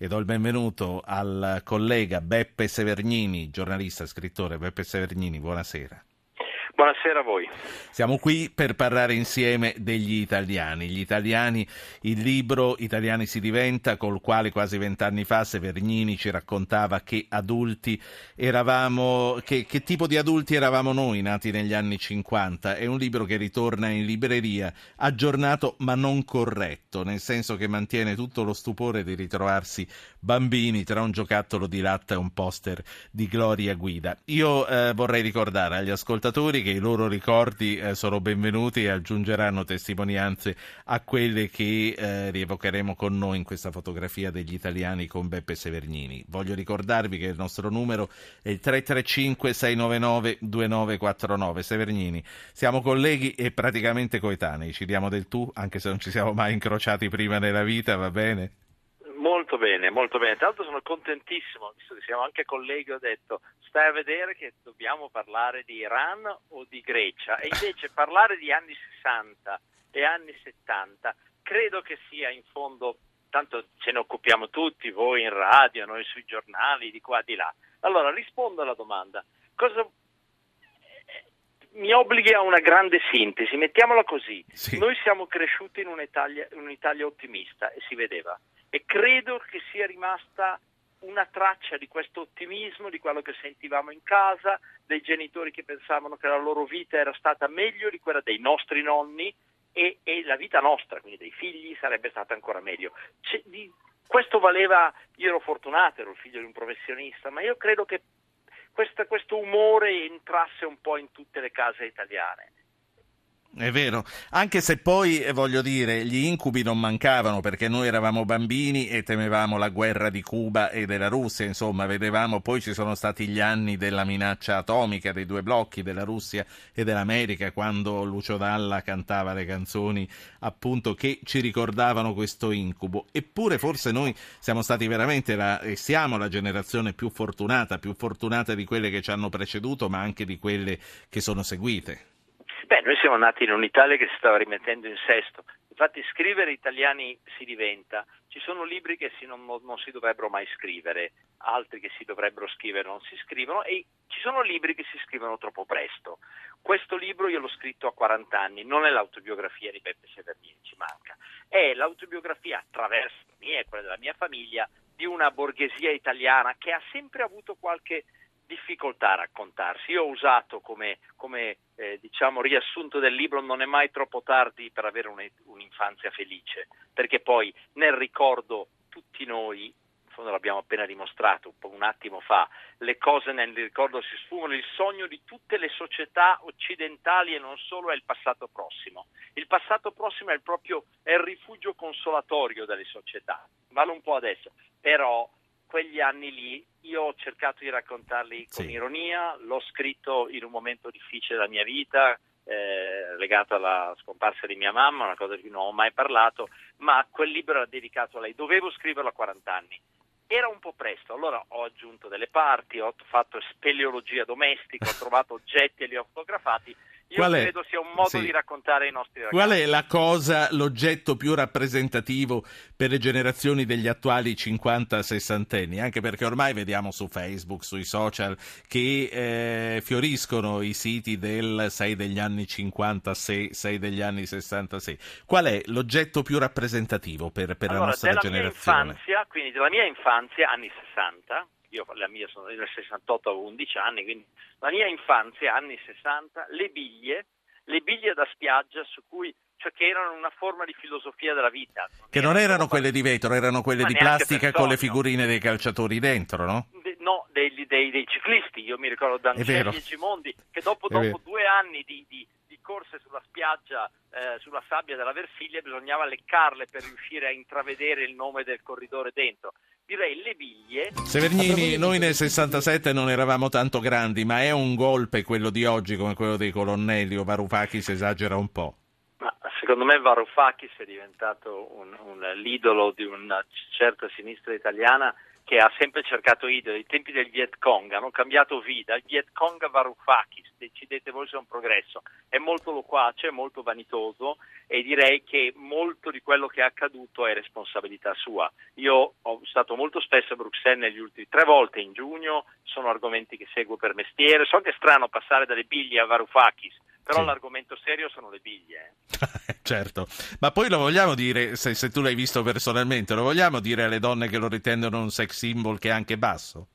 e do il benvenuto al collega Beppe Severnini, giornalista, scrittore. Beppe Severnini, buonasera. Buonasera a voi. Siamo qui per parlare insieme degli italiani. Gli italiani, il libro Italiani si diventa, col quale quasi vent'anni fa Severnini ci raccontava che adulti eravamo, che, che, tipo di adulti eravamo noi nati negli anni 50. È un libro che ritorna in libreria aggiornato ma non corretto, nel senso che mantiene tutto lo stupore di ritrovarsi bambini tra un giocattolo di latte e un poster di Gloria Guida. Io eh, vorrei ricordare agli ascoltatori che i loro ricordi eh, sono benvenuti e aggiungeranno testimonianze a quelle che eh, rievocheremo con noi in questa fotografia degli italiani con Beppe Severnini. Voglio ricordarvi che il nostro numero è il 335 699 2949. Severnini, siamo colleghi e praticamente coetanei, ci diamo del tu, anche se non ci siamo mai incrociati prima nella vita, va bene? Molto bene, molto bene. Tra l'altro sono contentissimo, visto che siamo anche colleghi, ho detto stai a vedere che dobbiamo parlare di Iran o di Grecia e invece parlare di anni 60 e anni 70 credo che sia in fondo, tanto ce ne occupiamo tutti, voi in radio, noi sui giornali, di qua, di là. Allora rispondo alla domanda. Cosa mi obblighi a una grande sintesi, mettiamola così. Sì. Noi siamo cresciuti in un'Italia, un'Italia ottimista e si vedeva e credo che sia rimasta una traccia di questo ottimismo, di quello che sentivamo in casa, dei genitori che pensavano che la loro vita era stata meglio di quella dei nostri nonni e, e la vita nostra, quindi dei figli, sarebbe stata ancora meglio. Di, questo valeva, io ero fortunato, ero il figlio di un professionista, ma io credo che questa, questo umore entrasse un po' in tutte le case italiane. È vero, anche se poi eh, voglio dire, gli incubi non mancavano perché noi eravamo bambini e temevamo la guerra di Cuba e della Russia, insomma, vedevamo poi ci sono stati gli anni della minaccia atomica dei due blocchi della Russia e dell'America quando Lucio Dalla cantava le canzoni appunto che ci ricordavano questo incubo. Eppure forse noi siamo stati veramente la, e siamo la generazione più fortunata, più fortunata di quelle che ci hanno preceduto, ma anche di quelle che sono seguite. Beh, noi siamo nati in un'Italia che si stava rimettendo in sesto. Infatti scrivere italiani si diventa. Ci sono libri che si non, non, si dovrebbero mai scrivere, altri che si dovrebbero scrivere non si scrivono e ci sono libri che si scrivono troppo presto. Questo libro io l'ho scritto a 40 anni, non è l'autobiografia di Beppe Severnini, ci manca. È l'autobiografia attraverso la mia e quella della mia famiglia di una borghesia italiana che ha sempre avuto qualche difficoltà a raccontarsi. Io ho usato come, come eh, diciamo, riassunto del libro non è mai troppo tardi per avere un, un'infanzia felice, perché poi nel ricordo tutti noi, in fondo l'abbiamo appena dimostrato un, attimo fa, le cose nel ricordo si sfumano, il sogno di tutte le società occidentali e non solo è il passato prossimo. Il passato prossimo è il proprio è il rifugio consolatorio delle società. Vale un po' adesso, però quegli anni lì io ho cercato di raccontarli con sì. ironia, l'ho scritto in un momento difficile della mia vita, eh, legato alla scomparsa di mia mamma, una cosa di cui non ho mai parlato, ma quel libro era dedicato a lei, dovevo scriverlo a 40 anni. Era un po' presto, allora ho aggiunto delle parti, ho fatto speleologia domestica, ho trovato oggetti e li ho fotografati io Qual credo sia un modo sì. di raccontare i nostri ragazzi. Qual è la cosa, l'oggetto più rappresentativo per le generazioni degli attuali 50-60 anni? Anche perché ormai vediamo su Facebook, sui social, che eh, fioriscono i siti del 6 degli anni 56, 6 degli anni 66. Qual è l'oggetto più rappresentativo per, per allora, la nostra della generazione? Mia infanzia, quindi della mia infanzia, anni 60, io la mia sono nel 68 avevo 11 anni, quindi la mia infanzia, anni 60, le biglie, le biglie da spiaggia su cui cioè che erano una forma di filosofia della vita. Che non erano quelle di vetro, erano quelle di plastica con le figurine dei calciatori dentro, no? De, no, dei, dei, dei, ciclisti, io mi ricordo Dancelli e Gimondi, che dopo, dopo due anni di, di, di, corse sulla spiaggia, eh, sulla sabbia della Versilia, bisognava leccarle per riuscire a intravedere il nome del corridore dentro direi le biglie. Severnini, noi nel 67 non eravamo tanto grandi, ma è un golpe quello di oggi come quello dei colonnelli o Varoufakis esagera un po'? Ma secondo me Varoufakis è diventato un, un, l'idolo di una certa sinistra italiana che ha sempre cercato idoli, ai tempi del Viet Cong, hanno cambiato vita, il Viet Cong Varoufakis, decidete voi se è un progresso, è molto loquace, è molto vanitoso e direi che molto di quello che è accaduto è responsabilità sua. Io ho stato molto spesso a Bruxelles negli ultimi tre volte in giugno, sono argomenti che seguo per mestiere, so che è strano passare dalle biglie a Varoufakis, però sì. l'argomento serio sono le biglie. Eh. certo, ma poi lo vogliamo dire, se, se, tu l'hai visto personalmente, lo vogliamo dire alle donne che lo ritengono un sex symbol che è anche basso?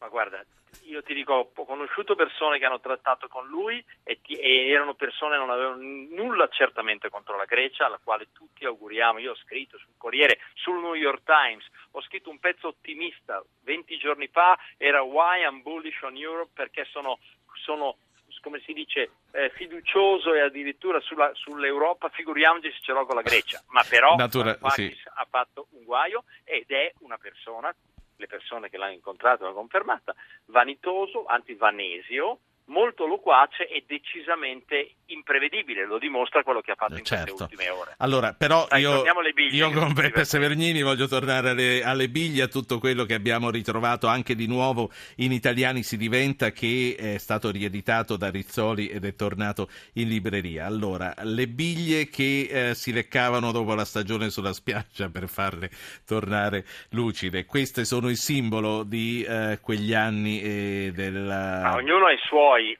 Ma guarda, io ti dico, ho conosciuto persone che hanno trattato con lui e, ti, e erano persone che non avevano nulla certamente contro la Grecia, alla quale tutti auguriamo. Io ho scritto sul Corriere, sul New York Times, ho scritto un pezzo ottimista 20 giorni fa, era Why I'm Bullish on Europe perché sono, sono come si dice, eh, fiducioso e addirittura sulla, sull'Europa, figuriamoci se ce l'ho con la Grecia, ma però Natura, sì. ha fatto un guaio ed è una persona, le persone che l'hanno incontrato l'hanno confermata, vanitoso, antivanesio, molto loquace e decisamente imprevedibile, lo dimostra quello che ha fatto in certo. queste ultime ore. Allora, però Dai, io, biglie, io con Beppe Severnini voglio tornare alle, alle, biglie, a tutto quello che abbiamo ritrovato anche di nuovo in Italiani si diventa, che è stato rieditato da Rizzoli ed è tornato in libreria. Allora, le biglie che eh, si leccavano dopo la stagione sulla spiaggia per farle tornare lucide, queste sono il simbolo di eh, quegli anni eh, della... Ah, ognuno ha i suoi.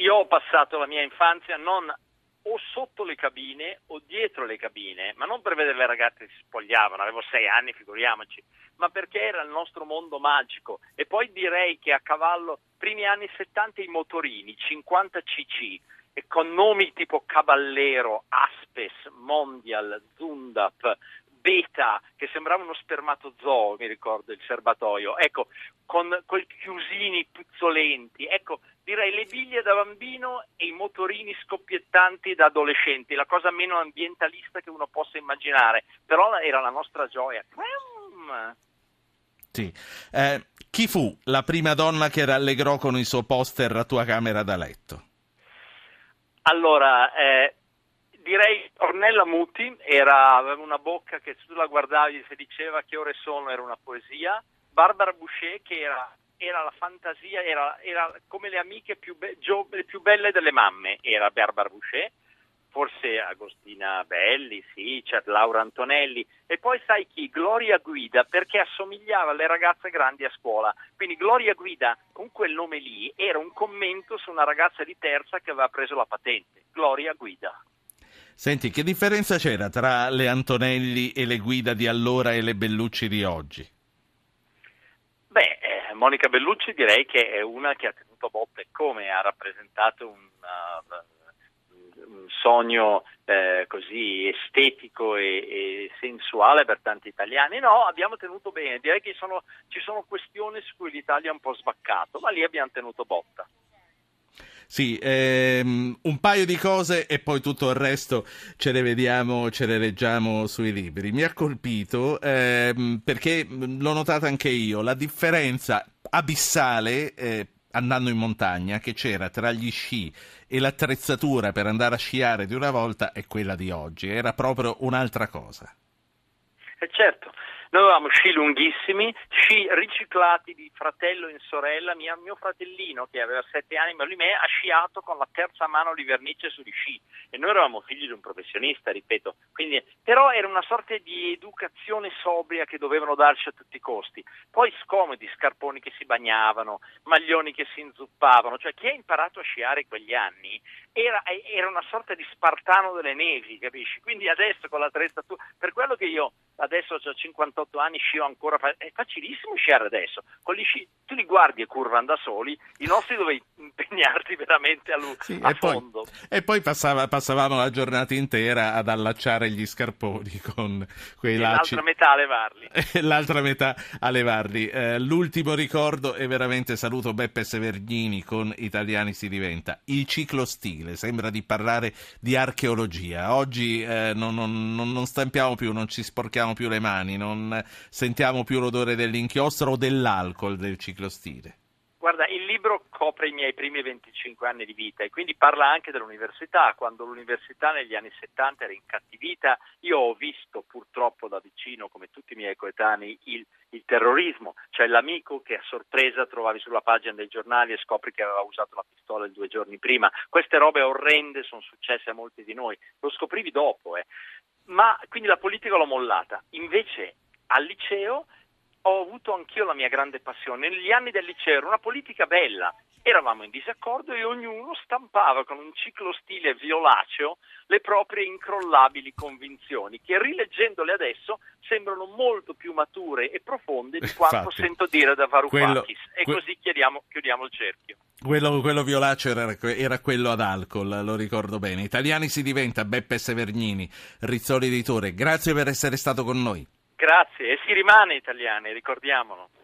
Io ho passato la mia infanzia non o sotto le cabine o dietro le cabine, ma non per vedere le ragazze che si spogliavano, avevo sei anni, figuriamoci, ma perché era il nostro mondo magico. E poi direi che a cavallo, primi anni 70 i motorini, 50 cc, e con nomi tipo Caballero, Aspes, Mondial, Zundap, Beta, che sembrava uno spermatozoo, mi ricordo, il serbatoio, ecco, con quei chiusini puzzolenti, ecco, direi le biglie da bambino e i motorini scoppiettanti da adolescenti, la cosa meno ambientalista che uno possa immaginare, però era la nostra gioia. Sì. Eh, chi fu la prima donna che rallegrò con il suo poster la tua camera da letto? Allora, eh, direi Ornella Muti era, aveva una bocca che se tu la guardavi e diceva che ore sono era una poesia. Barbara Boucher che era, era la fantasia, era, era, come le amiche più, be- gio- più, belle delle mamme, era Barbara Boucher. Forse Agostina Belli, sì, c'è Laura Antonelli. E poi sai chi? Gloria Guida, perché assomigliava alle ragazze grandi a scuola. Quindi Gloria Guida, con quel nome lì, era un commento su una ragazza di terza che aveva preso la patente. Gloria Guida. Senti, che differenza c'era tra le Antonelli e le guida di allora e le Bellucci di oggi? Beh, eh, Monica Bellucci direi che è una che ha tenuto botte come ha rappresentato un, uh, un sogno eh, così estetico e, e, sensuale per tanti italiani. No, abbiamo tenuto bene, direi che sono, ci sono questioni su cui l'Italia è un po' sbaccato, ma lì abbiamo tenuto botta. Sì, ehm, un paio di cose e poi tutto il resto ce le vediamo, ce le leggiamo sui libri. Mi ha colpito ehm, perché l'ho notata anche io, la differenza abissale eh, andando in montagna che c'era tra gli sci e l'attrezzatura per andare a sciare di una volta e quella di oggi. Era proprio un'altra cosa. Eh certo, noi avevamo sci lunghissimi, sci riciclati di fratello in sorella, mia, mio fratellino che aveva sette anni, ma lui me ha sciato con la terza mano di vernice sugli sci. E noi eravamo figli di un professionista, ripeto, Quindi, però era una sorta di educazione sobria che dovevano darci a tutti i costi. Poi scomodi, scarponi che si bagnavano, maglioni che si inzuppavano, cioè chi ha imparato a sciare quegli anni era, era una sorta di spartano delle nevi, capisci? Quindi adesso con l'attrezzatura, per quello che io adesso ho 58 anni, scio ancora, è facilissimo sciare adesso, con gli sci tu li guardi e curvano da soli, i nostri dovevi impegnarti veramente a, sì, a e fondo. Poi, e poi passava, passavamo la giornata intera ad allacciare gli scarponi con quei e lacci. L'altra metà a levarli. l'altra metà a levarli. Eh, l'ultimo ricordo e veramente saluto Beppe Severnini con Italiani si diventa. Il ciclostile, sembra di parlare di archeologia. Oggi eh, non, non, non stampiamo più, non ci sporchiamo più le mani, non sentiamo più l'odore dell'inchiostro o dell'alcol del ciclostile Guarda, il libro copre i miei primi 25 anni di vita e quindi parla anche dell'università. Quando l'università negli anni 70 era incattivita, io ho visto purtroppo da vicino, come tutti i miei coetanei, il, il terrorismo, cioè l'amico che a sorpresa trovavi sulla pagina dei giornali e scopri che aveva usato la pistola due giorni prima. Queste robe orrende sono successe a molti di noi, lo scoprivi dopo. Eh. Ma quindi la politica l'ho mollata. Invece al liceo ho avuto anch'io la mia grande passione. Negli anni del liceo era una politica bella, eravamo in disaccordo e ognuno stampava con un ciclo stile violaceo le proprie incrollabili convinzioni, che rileggendole adesso sembrano molto più mature e profonde di quanto Infatti, sento dire da Varoufakis. E que- così chiediamo, chiudiamo il cerchio. Quello, quello violaceo era, era, quello ad alcol, lo ricordo bene. Italiani si diventa, Beppe Severnini, Rizzoli Editore. Grazie per essere stato con noi. Grazie, e si rimane italiani, ricordiamolo.